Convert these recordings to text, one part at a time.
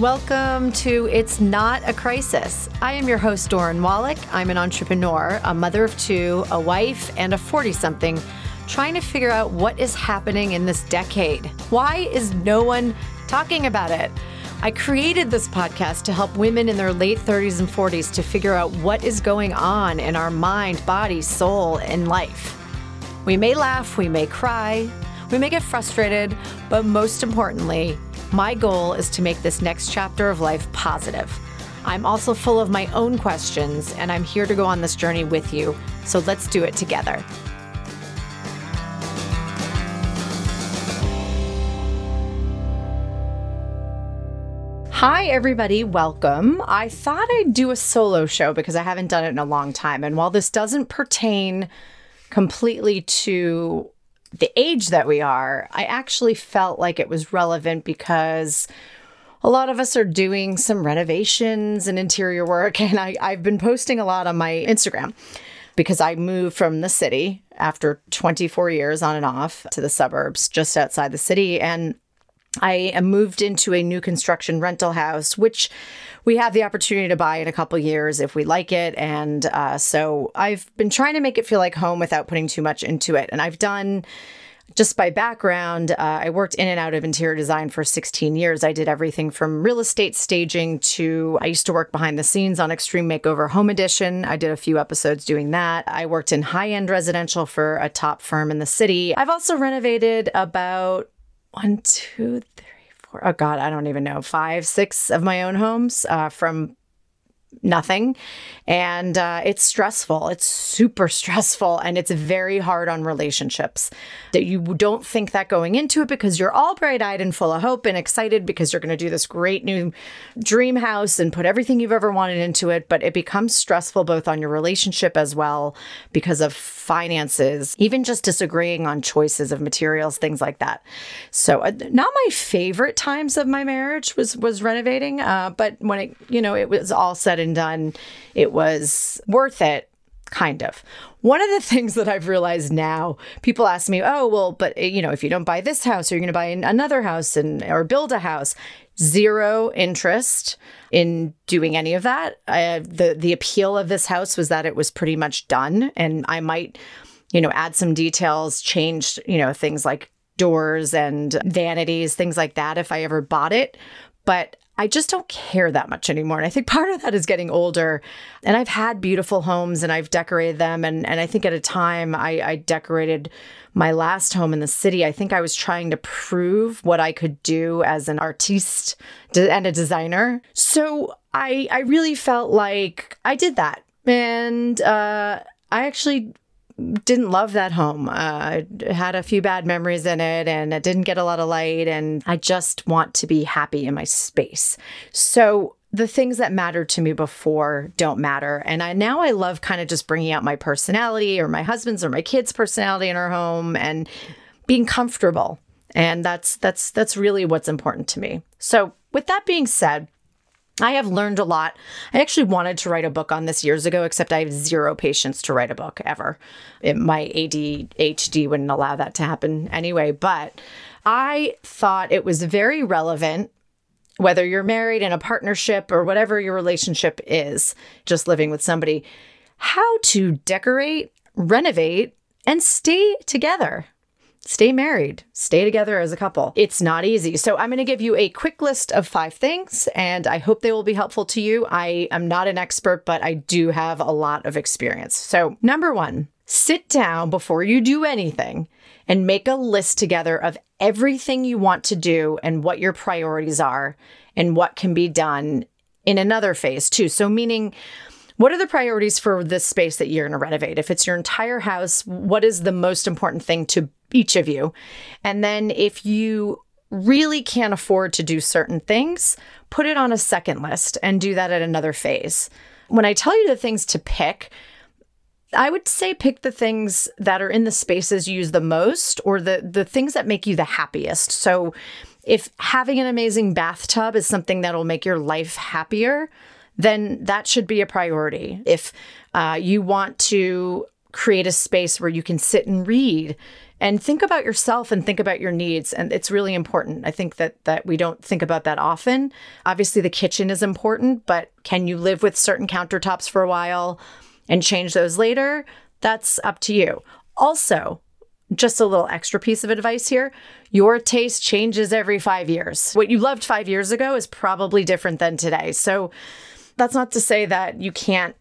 Welcome to It's Not a Crisis. I am your host, Doran Wallach. I'm an entrepreneur, a mother of two, a wife, and a 40 something trying to figure out what is happening in this decade. Why is no one talking about it? I created this podcast to help women in their late 30s and 40s to figure out what is going on in our mind, body, soul, and life. We may laugh, we may cry, we may get frustrated, but most importantly, my goal is to make this next chapter of life positive. I'm also full of my own questions, and I'm here to go on this journey with you. So let's do it together. Hi, everybody. Welcome. I thought I'd do a solo show because I haven't done it in a long time. And while this doesn't pertain completely to the age that we are, I actually felt like it was relevant because a lot of us are doing some renovations and interior work. And I, I've been posting a lot on my Instagram because I moved from the city after 24 years on and off to the suburbs just outside the city. And I am moved into a new construction rental house, which we have the opportunity to buy in a couple years if we like it. And uh, so I've been trying to make it feel like home without putting too much into it. And I've done just by background, uh, I worked in and out of interior design for 16 years. I did everything from real estate staging to I used to work behind the scenes on Extreme Makeover Home Edition. I did a few episodes doing that. I worked in high end residential for a top firm in the city. I've also renovated about one, two, three, four. Oh God, I don't even know. Five, six of my own homes uh, from nothing. And uh, it's stressful. It's super stressful. And it's very hard on relationships that you don't think that going into it because you're all bright eyed and full of hope and excited because you're going to do this great new dream house and put everything you've ever wanted into it. But it becomes stressful both on your relationship as well because of finances, even just disagreeing on choices of materials, things like that. So, uh, not my favorite times of my marriage was was renovating, uh, but when it you know it was all said and done, it was worth it kind of. One of the things that I've realized now, people ask me, "Oh, well, but eh, you know, if you don't buy this house, or you're going to buy another house and or build a house." Zero interest in doing any of that. The the appeal of this house was that it was pretty much done, and I might, you know, add some details, change, you know, things like doors and vanities, things like that if I ever bought it. But I just don't care that much anymore. And I think part of that is getting older. And I've had beautiful homes and I've decorated them. And, and I think at a time I, I decorated my last home in the city. I think I was trying to prove what I could do as an artiste and a designer. So I, I really felt like I did that. And uh, I actually didn't love that home. Uh, had a few bad memories in it and it didn't get a lot of light. And I just want to be happy in my space. So the things that mattered to me before don't matter. And I now I love kind of just bringing out my personality or my husband's or my kids' personality in our home and being comfortable. And that's that's that's really what's important to me. So with that being said, I have learned a lot. I actually wanted to write a book on this years ago, except I have zero patience to write a book ever. It, my ADHD wouldn't allow that to happen anyway. But I thought it was very relevant, whether you're married in a partnership or whatever your relationship is, just living with somebody, how to decorate, renovate, and stay together stay married, stay together as a couple. It's not easy. So, I'm going to give you a quick list of five things, and I hope they will be helpful to you. I am not an expert, but I do have a lot of experience. So, number one, sit down before you do anything and make a list together of everything you want to do and what your priorities are and what can be done in another phase, too. So, meaning, what are the priorities for this space that you're going to renovate? If it's your entire house, what is the most important thing to each of you. And then if you really can't afford to do certain things, put it on a second list and do that at another phase. When I tell you the things to pick, I would say pick the things that are in the spaces you use the most or the the things that make you the happiest. So if having an amazing bathtub is something that'll make your life happier, then that should be a priority. If uh, you want to create a space where you can sit and read and think about yourself and think about your needs and it's really important. I think that that we don't think about that often. Obviously the kitchen is important but can you live with certain countertops for a while and change those later? That's up to you. Also just a little extra piece of advice here your taste changes every five years. What you loved five years ago is probably different than today. So that's not to say that you can't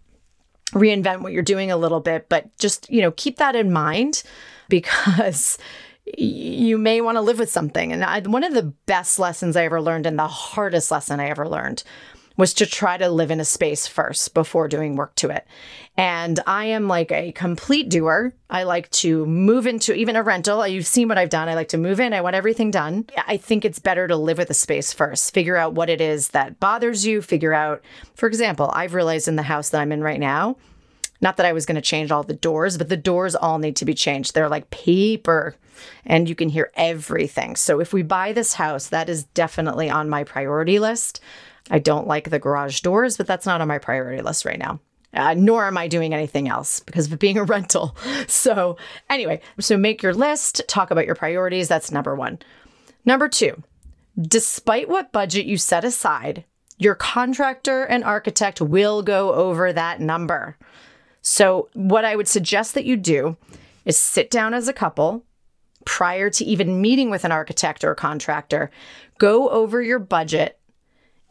reinvent what you're doing a little bit, but just, you know, keep that in mind because you may want to live with something. And I, one of the best lessons I ever learned and the hardest lesson I ever learned was to try to live in a space first before doing work to it. And I am like a complete doer. I like to move into even a rental. You've seen what I've done. I like to move in. I want everything done. I think it's better to live with a space first. Figure out what it is that bothers you. Figure out, for example, I've realized in the house that I'm in right now, not that I was going to change all the doors, but the doors all need to be changed. They're like paper and you can hear everything. So if we buy this house, that is definitely on my priority list. I don't like the garage doors, but that's not on my priority list right now. Uh, nor am I doing anything else because of it being a rental. So, anyway, so make your list, talk about your priorities. That's number one. Number two, despite what budget you set aside, your contractor and architect will go over that number. So, what I would suggest that you do is sit down as a couple prior to even meeting with an architect or contractor, go over your budget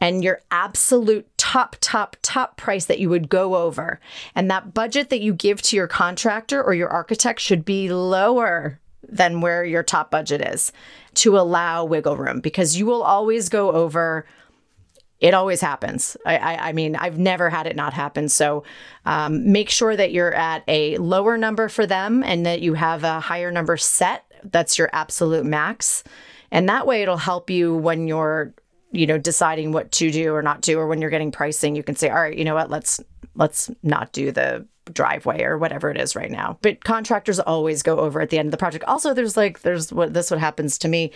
and your absolute top, top, top price that you would go over. And that budget that you give to your contractor or your architect should be lower than where your top budget is to allow wiggle room because you will always go over. It always happens. I, I, I mean, I've never had it not happen. So um, make sure that you're at a lower number for them and that you have a higher number set. That's your absolute max. And that way it'll help you when you're you know deciding what to do or not do or when you're getting pricing you can say all right you know what? Let's let's not do the driveway or whatever it is right now but contractors always go over at the end of the project also there's like there's what this what happens to me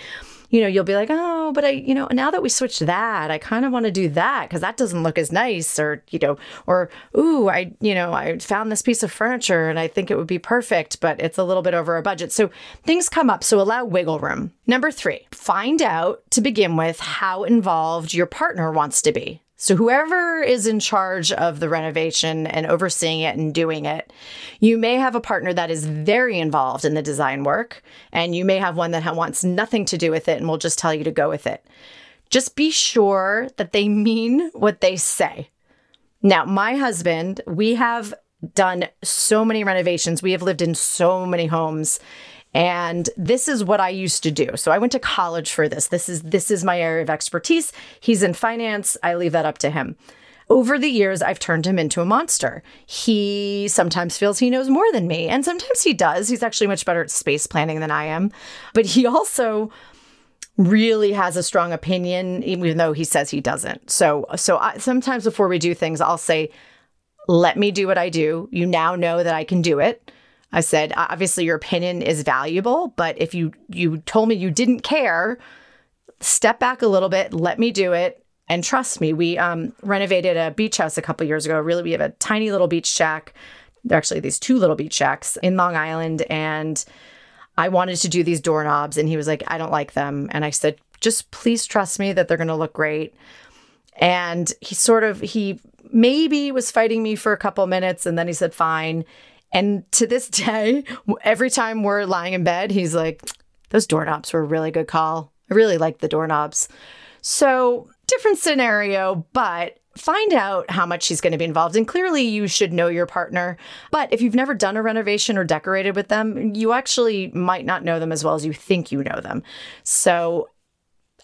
you know, you'll be like, oh, but I, you know, now that we switched that, I kind of want to do that because that doesn't look as nice, or you know, or ooh, I, you know, I found this piece of furniture and I think it would be perfect, but it's a little bit over our budget. So things come up. So allow wiggle room. Number three, find out to begin with how involved your partner wants to be. So, whoever is in charge of the renovation and overseeing it and doing it, you may have a partner that is very involved in the design work, and you may have one that wants nothing to do with it and will just tell you to go with it. Just be sure that they mean what they say. Now, my husband, we have done so many renovations, we have lived in so many homes. And this is what I used to do. So I went to college for this. This is this is my area of expertise. He's in finance. I leave that up to him. Over the years, I've turned him into a monster. He sometimes feels he knows more than me, and sometimes he does. He's actually much better at space planning than I am. But he also really has a strong opinion even though he says he doesn't. So so I, sometimes before we do things, I'll say, "Let me do what I do. You now know that I can do it." I said, obviously your opinion is valuable, but if you you told me you didn't care, step back a little bit, let me do it, and trust me. We um, renovated a beach house a couple years ago. Really, we have a tiny little beach shack. There are actually these two little beach shacks in Long Island, and I wanted to do these doorknobs, and he was like, "I don't like them," and I said, "Just please trust me that they're going to look great." And he sort of he maybe was fighting me for a couple minutes, and then he said, "Fine." And to this day, every time we're lying in bed, he's like, those doorknobs were a really good call. I really like the doorknobs. So, different scenario, but find out how much she's going to be involved. And clearly, you should know your partner. But if you've never done a renovation or decorated with them, you actually might not know them as well as you think you know them. So,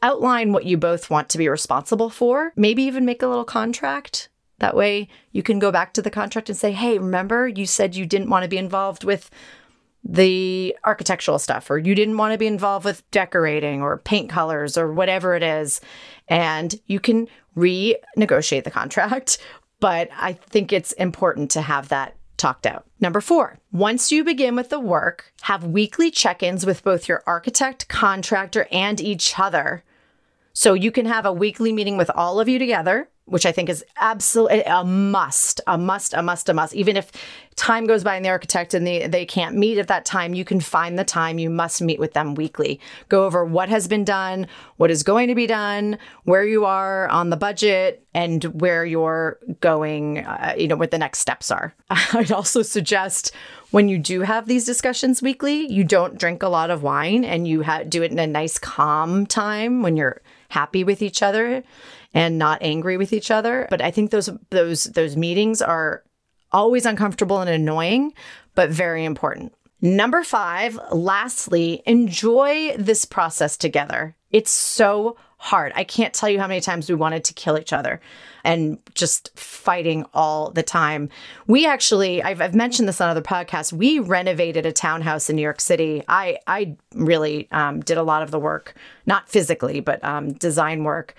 outline what you both want to be responsible for. Maybe even make a little contract that way you can go back to the contract and say, hey, remember you said you didn't want to be involved with the architectural stuff, or you didn't want to be involved with decorating or paint colors or whatever it is. And you can renegotiate the contract. But I think it's important to have that talked out. Number four, once you begin with the work, have weekly check ins with both your architect, contractor, and each other. So you can have a weekly meeting with all of you together which I think is absolutely a must, a must, a must, a must. Even if time goes by and the architect and they, they can't meet at that time, you can find the time. You must meet with them weekly. Go over what has been done, what is going to be done, where you are on the budget, and where you're going, uh, you know, what the next steps are. I'd also suggest when you do have these discussions weekly, you don't drink a lot of wine and you ha- do it in a nice, calm time when you're happy with each other and not angry with each other. But I think those those those meetings are always uncomfortable and annoying, but very important. Number 5, lastly, enjoy this process together. It's so hard. I can't tell you how many times we wanted to kill each other and just fighting all the time. We actually, I've, I've mentioned this on other podcasts, we renovated a townhouse in New York City. I, I really um, did a lot of the work, not physically, but um, design work.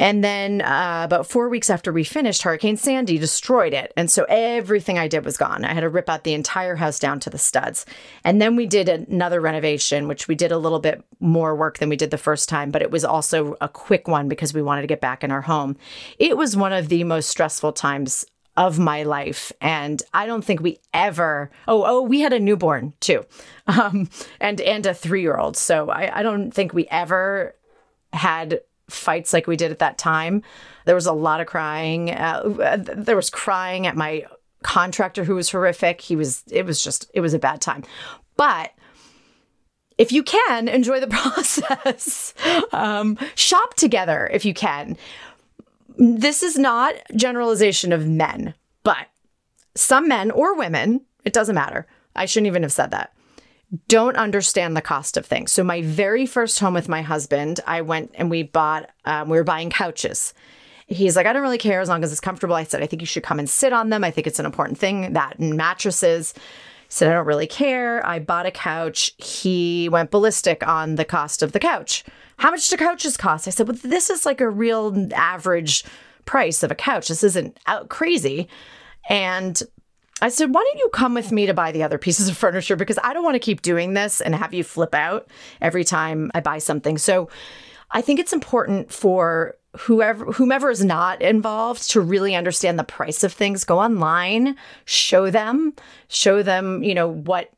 And then uh, about four weeks after we finished, Hurricane Sandy destroyed it. And so everything I did was gone. I had to rip out the entire house down to the studs. And then we did another renovation, which we did a little bit more work than we did the first time, but it was also a quick one because we wanted to get back in our home. It was one of the most stressful times of my life and i don't think we ever oh oh we had a newborn too um, and and a three-year-old so I, I don't think we ever had fights like we did at that time. There was a lot of crying. Uh, there was crying at my contractor who was horrific. He was, it was just, it was a bad time. But if you can, enjoy the process. um, shop together if you can. This is not generalization of men, but some men or women, it doesn't matter. I shouldn't even have said that don't understand the cost of things. So, my very first home with my husband, I went and we bought, um, we were buying couches. He's like, I don't really care as long as it's comfortable. I said, I think you should come and sit on them. I think it's an important thing. That and mattresses. He said, I don't really care. I bought a couch. He went ballistic on the cost of the couch. How much do couches cost? I said, Well, this is like a real average price of a couch. This isn't out crazy. And I said, why don't you come with me to buy the other pieces of furniture? Because I don't want to keep doing this and have you flip out every time I buy something. So I think it's important for whoever whomever is not involved to really understand the price of things. Go online, show them, show them, you know, what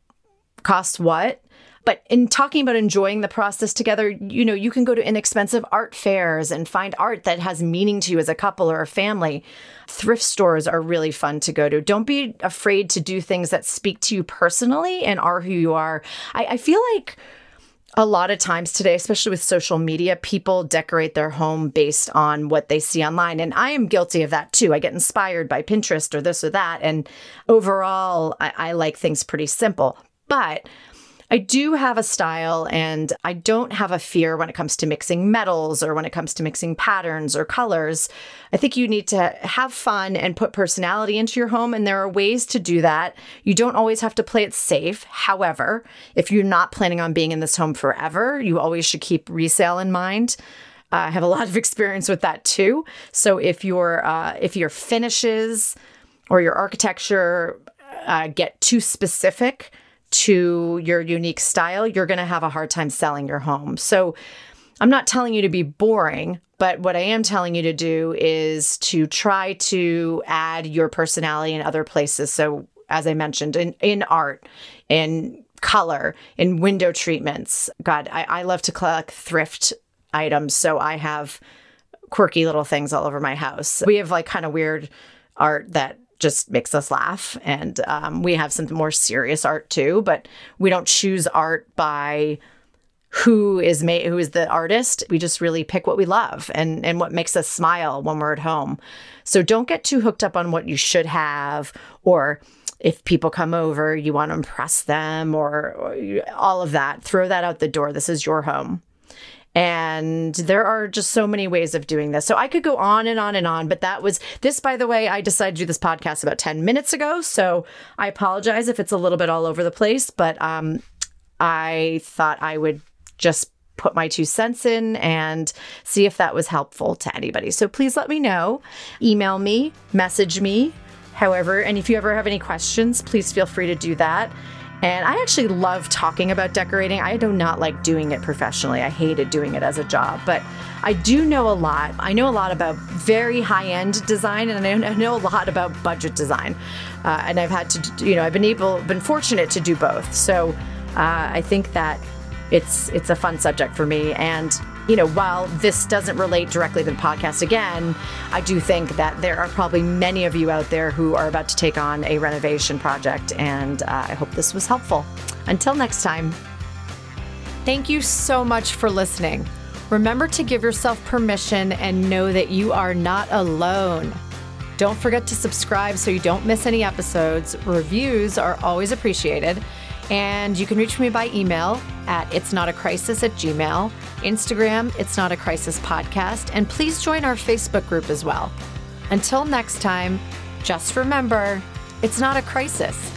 costs what but in talking about enjoying the process together, you know, you can go to inexpensive art fairs and find art that has meaning to you as a couple or a family. Thrift stores are really fun to go to. Don't be afraid to do things that speak to you personally and are who you are. I, I feel like a lot of times today, especially with social media, people decorate their home based on what they see online. And I am guilty of that too. I get inspired by Pinterest or this or that. And overall, I, I like things pretty simple. But I do have a style and I don't have a fear when it comes to mixing metals or when it comes to mixing patterns or colors. I think you need to have fun and put personality into your home, and there are ways to do that. You don't always have to play it safe. However, if you're not planning on being in this home forever, you always should keep resale in mind. I have a lot of experience with that too. So if your uh, if your finishes or your architecture uh, get too specific, to your unique style, you're going to have a hard time selling your home. So I'm not telling you to be boring, but what I am telling you to do is to try to add your personality in other places. So, as I mentioned, in, in art, in color, in window treatments. God, I, I love to collect thrift items. So I have quirky little things all over my house. We have like kind of weird art that just makes us laugh. And um, we have some more serious art too, but we don't choose art by who is made who is the artist. We just really pick what we love and and what makes us smile when we're at home. So don't get too hooked up on what you should have or if people come over you want to impress them or, or all of that. Throw that out the door. This is your home and there are just so many ways of doing this. So I could go on and on and on, but that was this, by the way, I decided to do this podcast about 10 minutes ago. So I apologize if it's a little bit all over the place, but um, I thought I would just put my two cents in and see if that was helpful to anybody. So please let me know. Email me, message me, however. And if you ever have any questions, please feel free to do that. And I actually love talking about decorating. I do not like doing it professionally. I hated doing it as a job, but I do know a lot. I know a lot about very high end design, and I know a lot about budget design. Uh, and I've had to, you know, I've been able, been fortunate to do both. So uh, I think that it's it's a fun subject for me. And you know, while this doesn't relate directly to the podcast again, I do think that there are probably many of you out there who are about to take on a renovation project, and uh, I hope this was helpful. Until next time. Thank you so much for listening. Remember to give yourself permission and know that you are not alone. Don't forget to subscribe so you don't miss any episodes. Reviews are always appreciated. And you can reach me by email at it's not a crisis at gmail, Instagram, it's not a crisis podcast, and please join our Facebook group as well. Until next time, just remember, it's not a crisis.